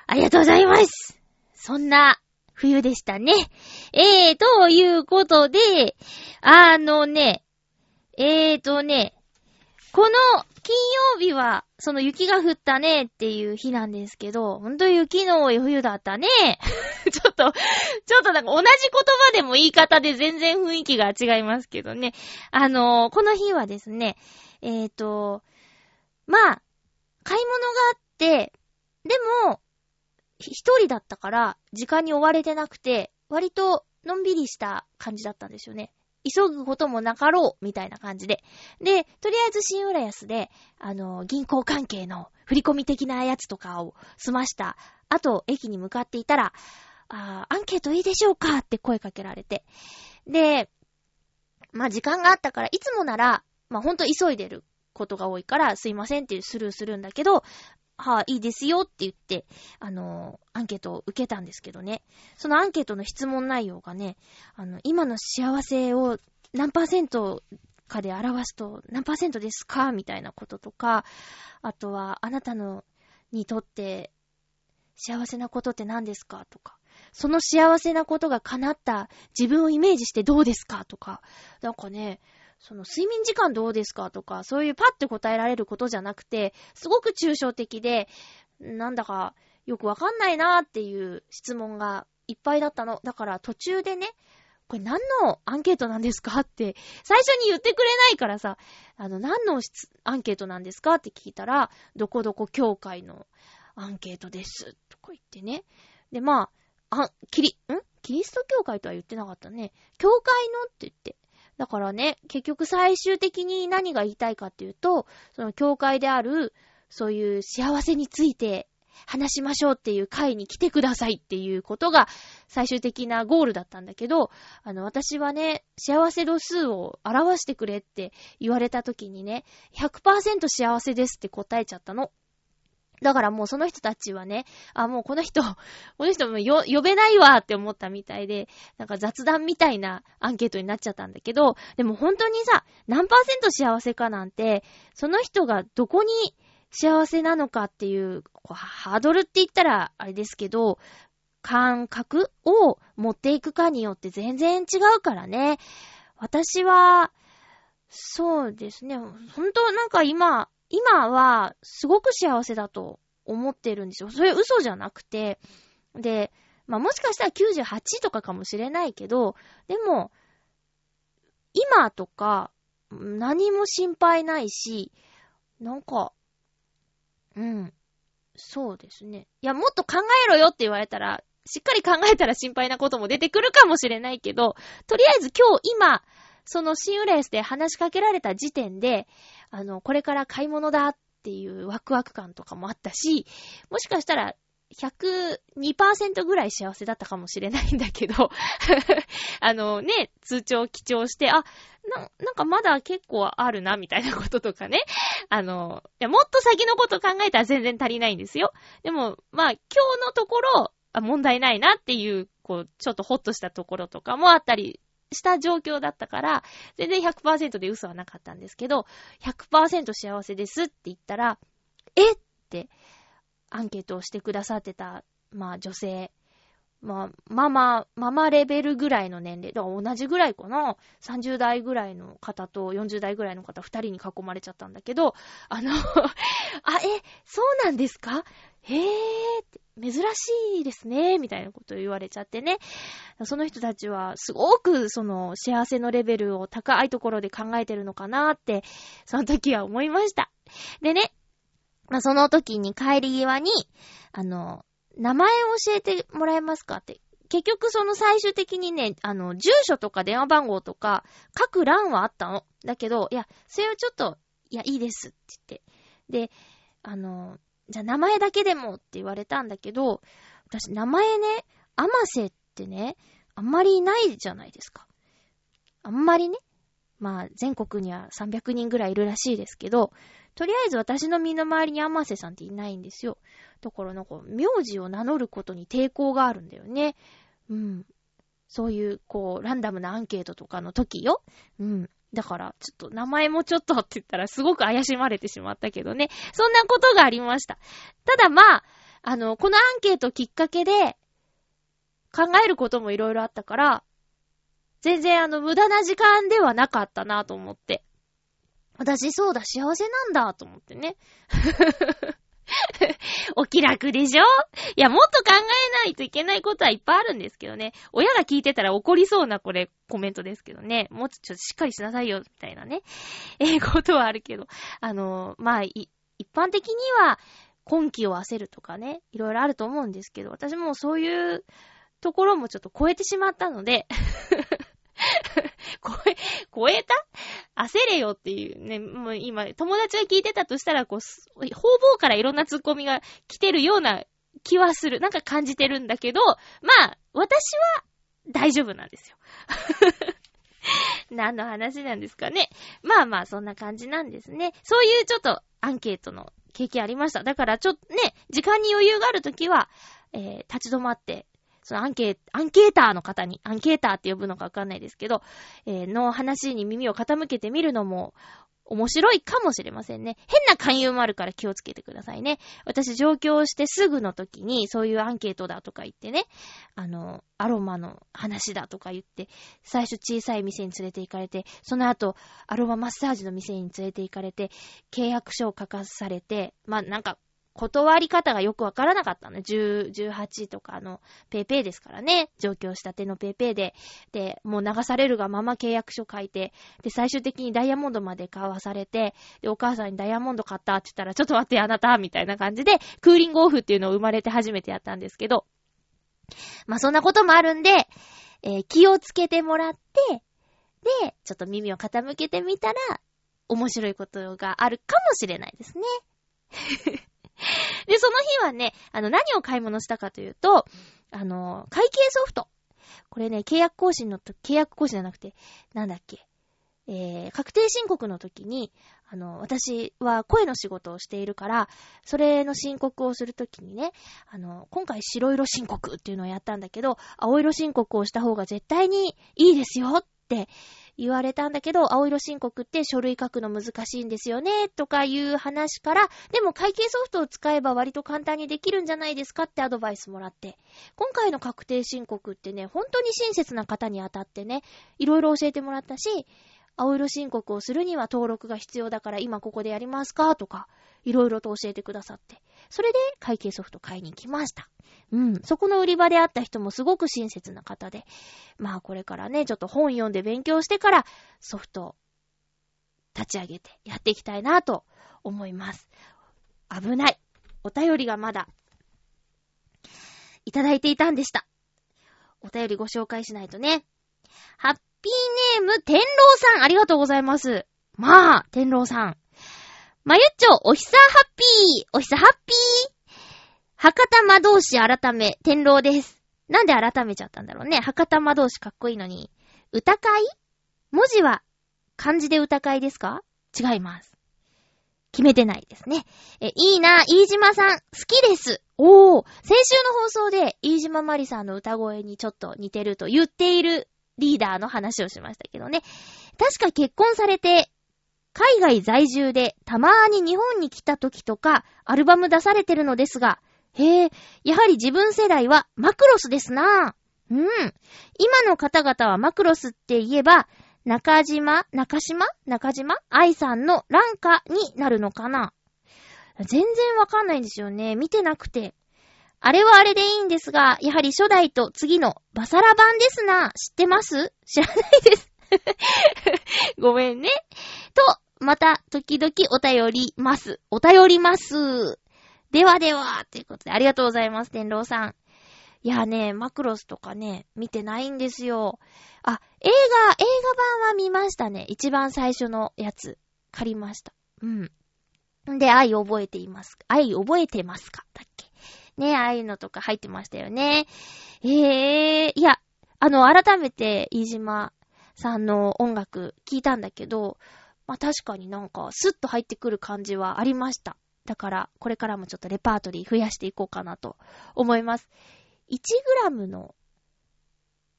ありがとうございます。そんな冬でしたね。えー、ということで、あのね、えーとね、この金曜日は、その雪が降ったねっていう日なんですけど、ほんと雪の多い冬だったね。ちょっと、ちょっとなんか同じ言葉でも言い方で全然雰囲気が違いますけどね。あのー、この日はですね、えーと、まあ、買い物があって、でも、一人だったから、時間に追われてなくて、割とのんびりした感じだったんですよね。急ぐこともなかろう、みたいな感じで。で、とりあえず新浦安で、あの、銀行関係の振り込み的なやつとかを済ました。あと、駅に向かっていたら、あアンケートいいでしょうかって声かけられて。で、まあ、時間があったから、いつもなら、まあ、ほんと急いでることが多いから、すいませんってスルーするんだけど、はあ、いいですよって言って、あの、アンケートを受けたんですけどね。そのアンケートの質問内容がね、あの、今の幸せを何パーセントかで表すと何パーセントですかみたいなこととか、あとは、あなたの、にとって幸せなことって何ですかとか、その幸せなことが叶った自分をイメージしてどうですかとか、なんかね、その睡眠時間どうですかとか、そういうパッて答えられることじゃなくて、すごく抽象的で、なんだかよくわかんないなーっていう質問がいっぱいだったの。だから途中でね、これ何のアンケートなんですかって、最初に言ってくれないからさ、あの、何のアンケートなんですかって聞いたら、どこどこ協会のアンケートです。とか言ってね。で、まあ、あ、キリ、ん？キリスト教会とは言ってなかったね。教会のって言って。だからね、結局最終的に何が言いたいかっていうと、その教会である、そういう幸せについて話しましょうっていう会に来てくださいっていうことが最終的なゴールだったんだけど、あの、私はね、幸せ度数を表してくれって言われた時にね、100%幸せですって答えちゃったの。だからもうその人たちはね、あ、もうこの人、この人もよ、呼べないわって思ったみたいで、なんか雑談みたいなアンケートになっちゃったんだけど、でも本当にさ、何パーセント幸せかなんて、その人がどこに幸せなのかっていう、ハードルって言ったらあれですけど、感覚を持っていくかによって全然違うからね。私は、そうですね。本当なんか今、今は、すごく幸せだと思ってるんですよ。それ嘘じゃなくて。で、まあ、もしかしたら98とかかもしれないけど、でも、今とか、何も心配ないし、なんか、うん、そうですね。いや、もっと考えろよって言われたら、しっかり考えたら心配なことも出てくるかもしれないけど、とりあえず今日今、そのシンウレースで話しかけられた時点で、あの、これから買い物だっていうワクワク感とかもあったし、もしかしたら102%ぐらい幸せだったかもしれないんだけど あのね、通帳を記帳して、あ、な、なんかまだ結構あるな、みたいなこととかね。あの、いや、もっと先のこと考えたら全然足りないんですよ。でも、まあ、今日のところ、問題ないなっていう、こう、ちょっとホッとしたところとかもあったりした状況だったから、全然100%で嘘はなかったんですけど、100%幸せですって言ったら、えって、アンケートをしてくださってた、まあ女性、まあ、ママ、ママレベルぐらいの年齢、だから同じぐらいかな。30代ぐらいの方と40代ぐらいの方2人に囲まれちゃったんだけど、あの あ、え、そうなんですか？へー、珍しいですね、みたいなことを言われちゃってね。その人たちは、すごく、その、幸せのレベルを高いところで考えてるのかなって、その時は思いました。でね、まあ、その時に帰り際に、あの、名前を教えてもらえますかって。結局その最終的にね、あの、住所とか電話番号とか、書く欄はあったの。だけど、いや、それをちょっと、いや、いいですって言って。で、あの、じゃあ名前だけでもって言われたんだけど、私名前ね、アマセってね、あんまりいないじゃないですか。あんまりね。まあ、全国には300人ぐらいいるらしいですけど、とりあえず私の身の回りにアマセさんっていないんですよ。だからなんか、名字を名乗ることに抵抗があるんだよね。うん。そういう、こう、ランダムなアンケートとかの時よ。うん。だから、ちょっと名前もちょっとって言ったらすごく怪しまれてしまったけどね。そんなことがありました。ただまあ、あの、このアンケートきっかけで考えることもいろいろあったから、全然あの、無駄な時間ではなかったなと思って。私そうだ、幸せなんだと思ってね。お気楽でしょ？いや、もっと考えないといけないことはいっぱいあるんですけどね。親が聞いてたら怒りそうなこれコメントですけどね。もうちょっとしっかりしなさいよ、みたいなね。えー、ことはあるけど。あのーまあ、い、一般的には根気を焦るとかね、いろいろあると思うんですけど、私もそういうところもちょっと超えてしまったので、超え、超えた？焦れよっていうね、もう今、友達が聞いてたとしたら、こう、方々からいろんなツッコミが来てるような気はする。なんか感じてるんだけど、まあ、私は大丈夫なんですよ。何の話なんですかね。まあまあ、そんな感じなんですね。そういうちょっとアンケートの経験ありました。だからちょっとね、時間に余裕があるときは、えー、立ち止まって、そのアンケー、アンケーターの方に、アンケーターって呼ぶのかわかんないですけど、えー、の話に耳を傾けてみるのも面白いかもしれませんね。変な勧誘もあるから気をつけてくださいね。私上京してすぐの時にそういうアンケートだとか言ってね、あの、アロマの話だとか言って、最初小さい店に連れて行かれて、その後、アロママッサージの店に連れて行かれて、契約書を書かされて、まあ、なんか、断り方がよくわからなかったの。10、18とかのペーペーですからね。上京したてのペーペーで。で、もう流されるがまま契約書書いて、で、最終的にダイヤモンドまで買わされて、で、お母さんにダイヤモンド買ったって言ったら、ちょっと待って、あなたみたいな感じで、クーリングオフっていうのを生まれて初めてやったんですけど、まあ、そんなこともあるんで、えー気をつけてもらって、で、ちょっと耳を傾けてみたら、面白いことがあるかもしれないですね。で、その日はね、あの、何を買い物したかというと、あの、会計ソフト。これね、契約更新のと、契約更新じゃなくて、なんだっけ。えー、確定申告の時に、あの、私は声の仕事をしているから、それの申告をするときにね、あの、今回白色申告っていうのをやったんだけど、青色申告をした方が絶対にいいですよって言われたんだけど、青色申告って書類書くの難しいんですよね、とかいう話から、でも会計ソフトを使えば割と簡単にできるんじゃないですかってアドバイスもらって、今回の確定申告ってね、本当に親切な方に当たってね、いろいろ教えてもらったし、青色申告をするには登録が必要だから今ここでやりますか？とか、いろいろと教えてくださって。それで会計ソフト買いに来ました。うん。そこの売り場で会った人もすごく親切な方で。まあこれからね、ちょっと本読んで勉強してからソフトを立ち上げてやっていきたいなと思います。危ない。お便りがまだいただいていたんでした。お便りご紹介しないとね。ハッピーネーム、天狼さん、ありがとうございます。まあ、天狼さん。まゆっちょ、おひさハッピー、おひさハッピー。博多魔導士改め、天狼です。なんで改めちゃったんだろうね。博多魔導士かっこいいのに。歌会？文字は漢字で歌会ですか？違います。決めてないですね。え、いいな、飯島さん、好きです。おー、先週の放送で、飯島まりさんの歌声にちょっと似てると言っているリーダーの話をしましたけどね。確か結婚されて、海外在住でたまーに日本に来た時とか、アルバム出されてるのですが、へえ、やはり自分世代はマクロスですなぁ。うん。今の方々はマクロスって言えば、中島中島？中島？愛さんのランカになるのかな全然わかんないんですよね。見てなくて。あれはあれでいいんですが、やはり初代と次のバサラ版ですな。知ってます？知らないです。ごめんね。と、また、時々お便ります。お便ります。ではでは、ということで、ありがとうございます、天狼さん。いやね、マクロスとかね、見てないんですよ。あ、映画、映画版は見ましたね。一番最初のやつ、借りました。うん。んで、愛覚えています。愛覚えてますか？だっけ？ね、ああいうのとか入ってましたよね。ええー、いや、あの、改めて、飯島さんの音楽聞いたんだけど、まあ、確かになんか、スッと入ってくる感じはありました。だから、これからもちょっとレパートリー増やしていこうかなと思います。1グラムの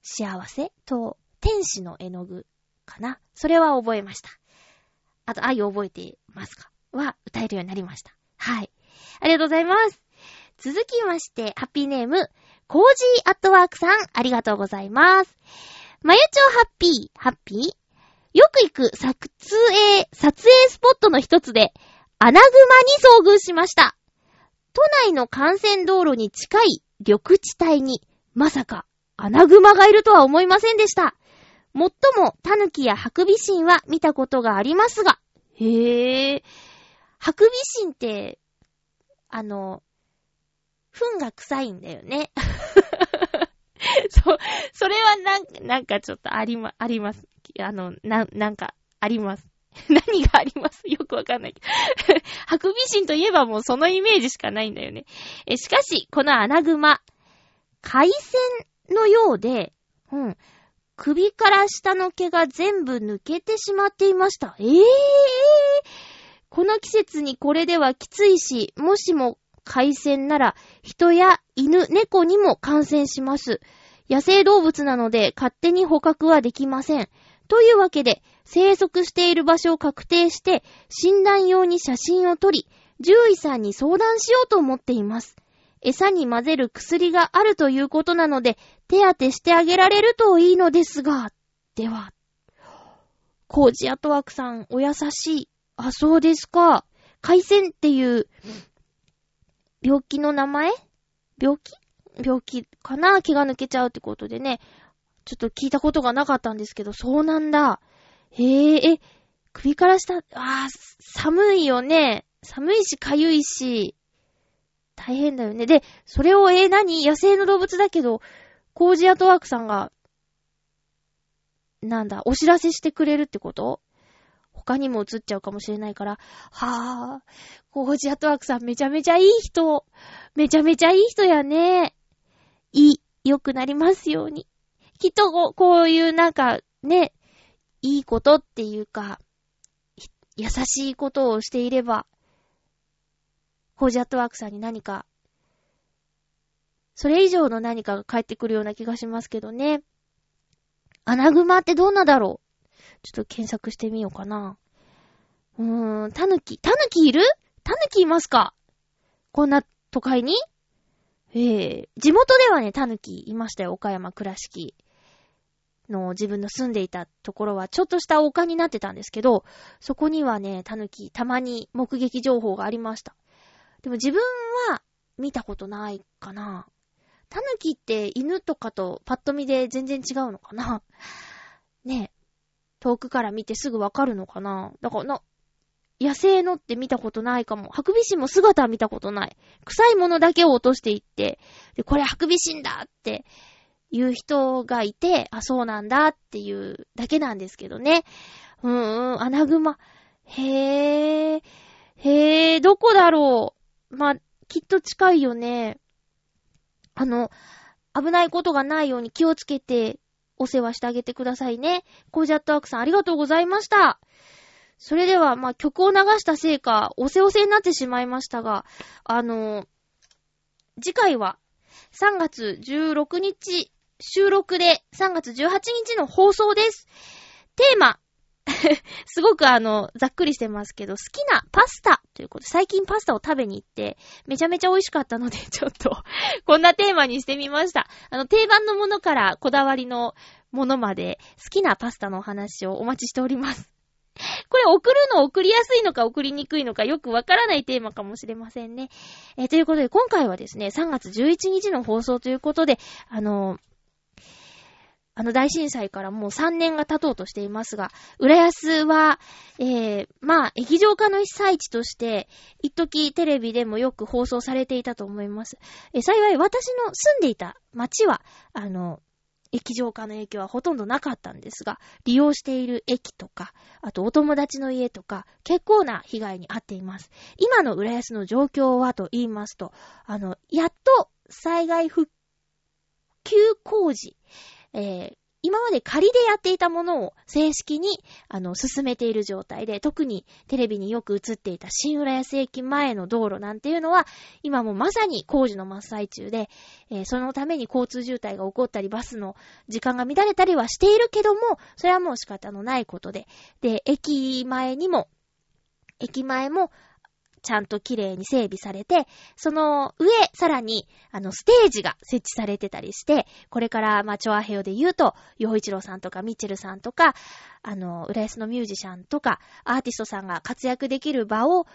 幸せと天使の絵の具かな？それは覚えました。あと、愛を覚えてますか？は歌えるようになりました。はい。ありがとうございます。続きまして、ハッピーネーム、コージーアットワークさん、ありがとうございます。まゆちょハッピー、ハッピーよく行く撮影、撮影スポットの一つで、アナグマに遭遇しました。都内の幹線道路に近い緑地帯に、まさか、アナグマがいるとは思いませんでした。もっとも、タヌキやハクビシンは見たことがありますが、へぇー。ハクビシンって、あの、糞が臭いんだよね。そう、それはなんか、なんかちょっとありま、あります。あの、な、なんか、あります。何があります？よくわかんない。ハクビシンといえばもうそのイメージしかないんだよね。え、しかし、このアナグマ、海鮮のようで、うん、首から下の毛が全部抜けてしまっていました。ええー、この季節にこれではきついし、もしも海鮮なら人や犬、猫にも感染します。野生動物なので勝手に捕獲はできません。というわけで、生息している場所を確定して、診断用に写真を撮り、獣医さんに相談しようと思っています。餌に混ぜる薬があるということなので、手当てしてあげられるといいのですが、では、コージアトワークさん、お優しい。あ、そうですか。海鮮っていう病気の名前？病気？病気かな？気が抜けちゃうってことでね、ちょっと聞いたことがなかったんですけど、そうなんだ。へえ、え、首から下、ああ、寒いよね。寒いし、かゆいし、大変だよね。で、それを、えー、何？野生の動物だけど、コージアトワークさんが、なんだ、お知らせしてくれるってこと？他にも映っちゃうかもしれないから、はぁ、コージアトワークさんめちゃめちゃいい人。めちゃめちゃいい人やね。いい、良くなりますように。きっとこう、いうなんか、ね、いいことっていうか、優しいことをしていれば、コージアットワークさんに何か、それ以上の何かが返ってくるような気がしますけどね。アナグマってどんなだろう？ちょっと検索してみようかな。うーん、タヌキ。タヌキいる？タヌキいますか？こんな都会に？ええー、地元ではね、タヌキいましたよ。岡山倉敷の自分の住んでいたところはちょっとした丘になってたんですけど、そこにはね、タヌキたまに目撃情報がありました。でも自分は見たことないかな。タヌキって犬とかとパッと見で全然違うのかな ねえ。遠くから見てすぐわかるのかな？だからな、野生のって見たことないかも。ハクビシンも姿は見たことない。臭いものだけを落としていって、で、これハクビシンだって言う人がいて、あ、そうなんだっていうだけなんですけどね。うんうん、アナグマ。へえ、へえ、どこだろう？ま、きっと近いよね。あの、危ないことがないように気をつけてお世話してあげてくださいね。コージャットワークさんありがとうございました。それでは、まあ、曲を流したせいか、おせおせになってしまいましたが、あの次回は3月16日収録で3月18日の放送です。テーマ、すごくあの、ざっくりしてますけど、好きなパスタということで、最近パスタを食べに行って、めちゃめちゃ美味しかったので、ちょっとこんなテーマにしてみました。あの、定番のものからこだわりのものまで、好きなパスタのお話をお待ちしております。これ送るの送りやすいのか送りにくいのかよくわからないテーマかもしれませんね。えー、ということで、今回はですね、3月11日の放送ということで、あのーあの大震災からもう3年が経とうとしていますが、浦安は、えー、まあ、液状化の被災地として、一時テレビでもよく放送されていたと思います。えー、幸い私の住んでいた町は、あの、液状化の影響はほとんどなかったんですが、利用している駅とか、あとお友達の家とか、結構な被害に遭っています。今の浦安の状況はと言いますと、あの、やっと災害復旧工事、えー、今まで仮でやっていたものを正式に、あの、進めている状態で、特にテレビによく映っていた新浦安駅前の道路なんていうのは、今もまさに工事の真っ最中で、えー、そのために交通渋滞が起こったり、バスの時間が乱れたりはしているけども、それはもう仕方のないことで、で、駅前にも、駅前も、ちゃんと綺麗に整備されて、その上、さらに、あの、ステージが設置されてたりして、これから、まあ、チョアヘヨで言うと、ヨホイチロさんとか、ミチェルさんとか、あの、浦安のミュージシャンとか、アーティストさんが活躍できる場を、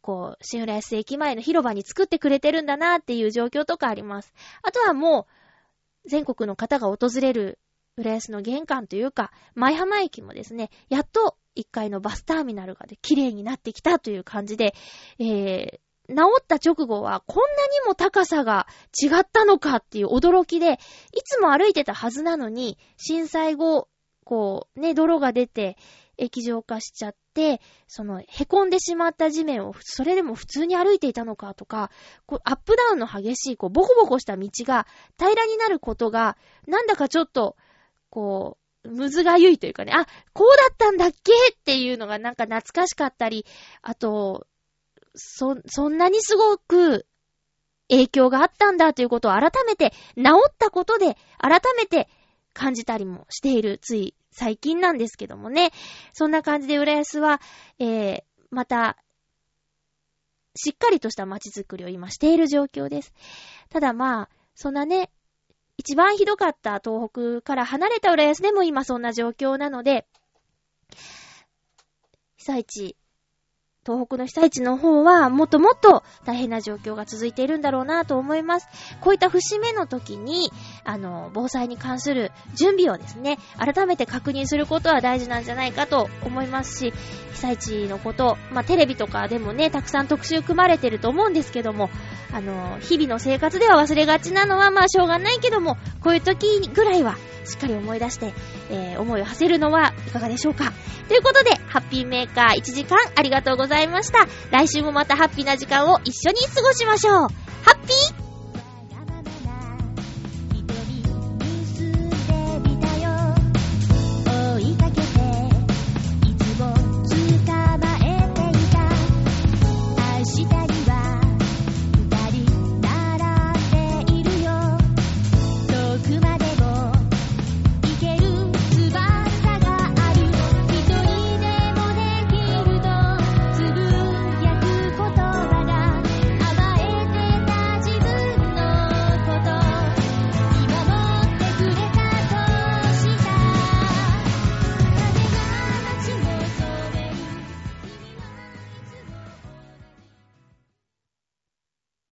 こう、新浦安駅前の広場に作ってくれてるんだなっていう状況とかあります。あとはもう、全国の方が訪れる浦安の玄関というか、舞浜駅もですね、やっと1階のバスターミナルがで綺麗になってきたという感じで、えー、治った直後はこんなにも高さが違ったのかっていう驚きで、いつも歩いてたはずなのに、震災後、こう、ね、泥が出て、液状化しちゃって、その、凹んでしまった地面を、それでも普通に歩いていたのかとか、こう、アップダウンの激しい、こう、ボコボコした道が平らになることが、なんだかちょっと、こう、むずがゆいというかね、あ、こうだったんだっけっていうのがなんか懐かしかったり、あと、そ、そんなにすごく影響があったんだということを改めて、治ったことで改めて感じたりもしている、つい最近なんですけどもね。そんな感じで浦安は、えー、また、しっかりとした街づくりを今している状況です。ただまあ、そんなね、一番ひどかった東北から離れた浦安でも今そんな状況なので、被災地東北の被災地の方はもっともっと大変な状況が続いているんだろうなと思います。こういった節目の時に、あの、防災に関する準備をですね、改めて確認することは大事なんじゃないかと思いますし、被災地のこと、まあ、テレビとかでもね、たくさん特集組まれてると思うんですけども、あの、日々の生活では忘れがちなのはまあしょうがないけども、こういう時ぐらいはしっかり思い出して、えー、思いを馳せるのはいかがでしょうか。ということで、ハッピーメーカー1時間ありがとうございました。来週もまたハッピーな時間を一緒に過ごしましょう。ハッピー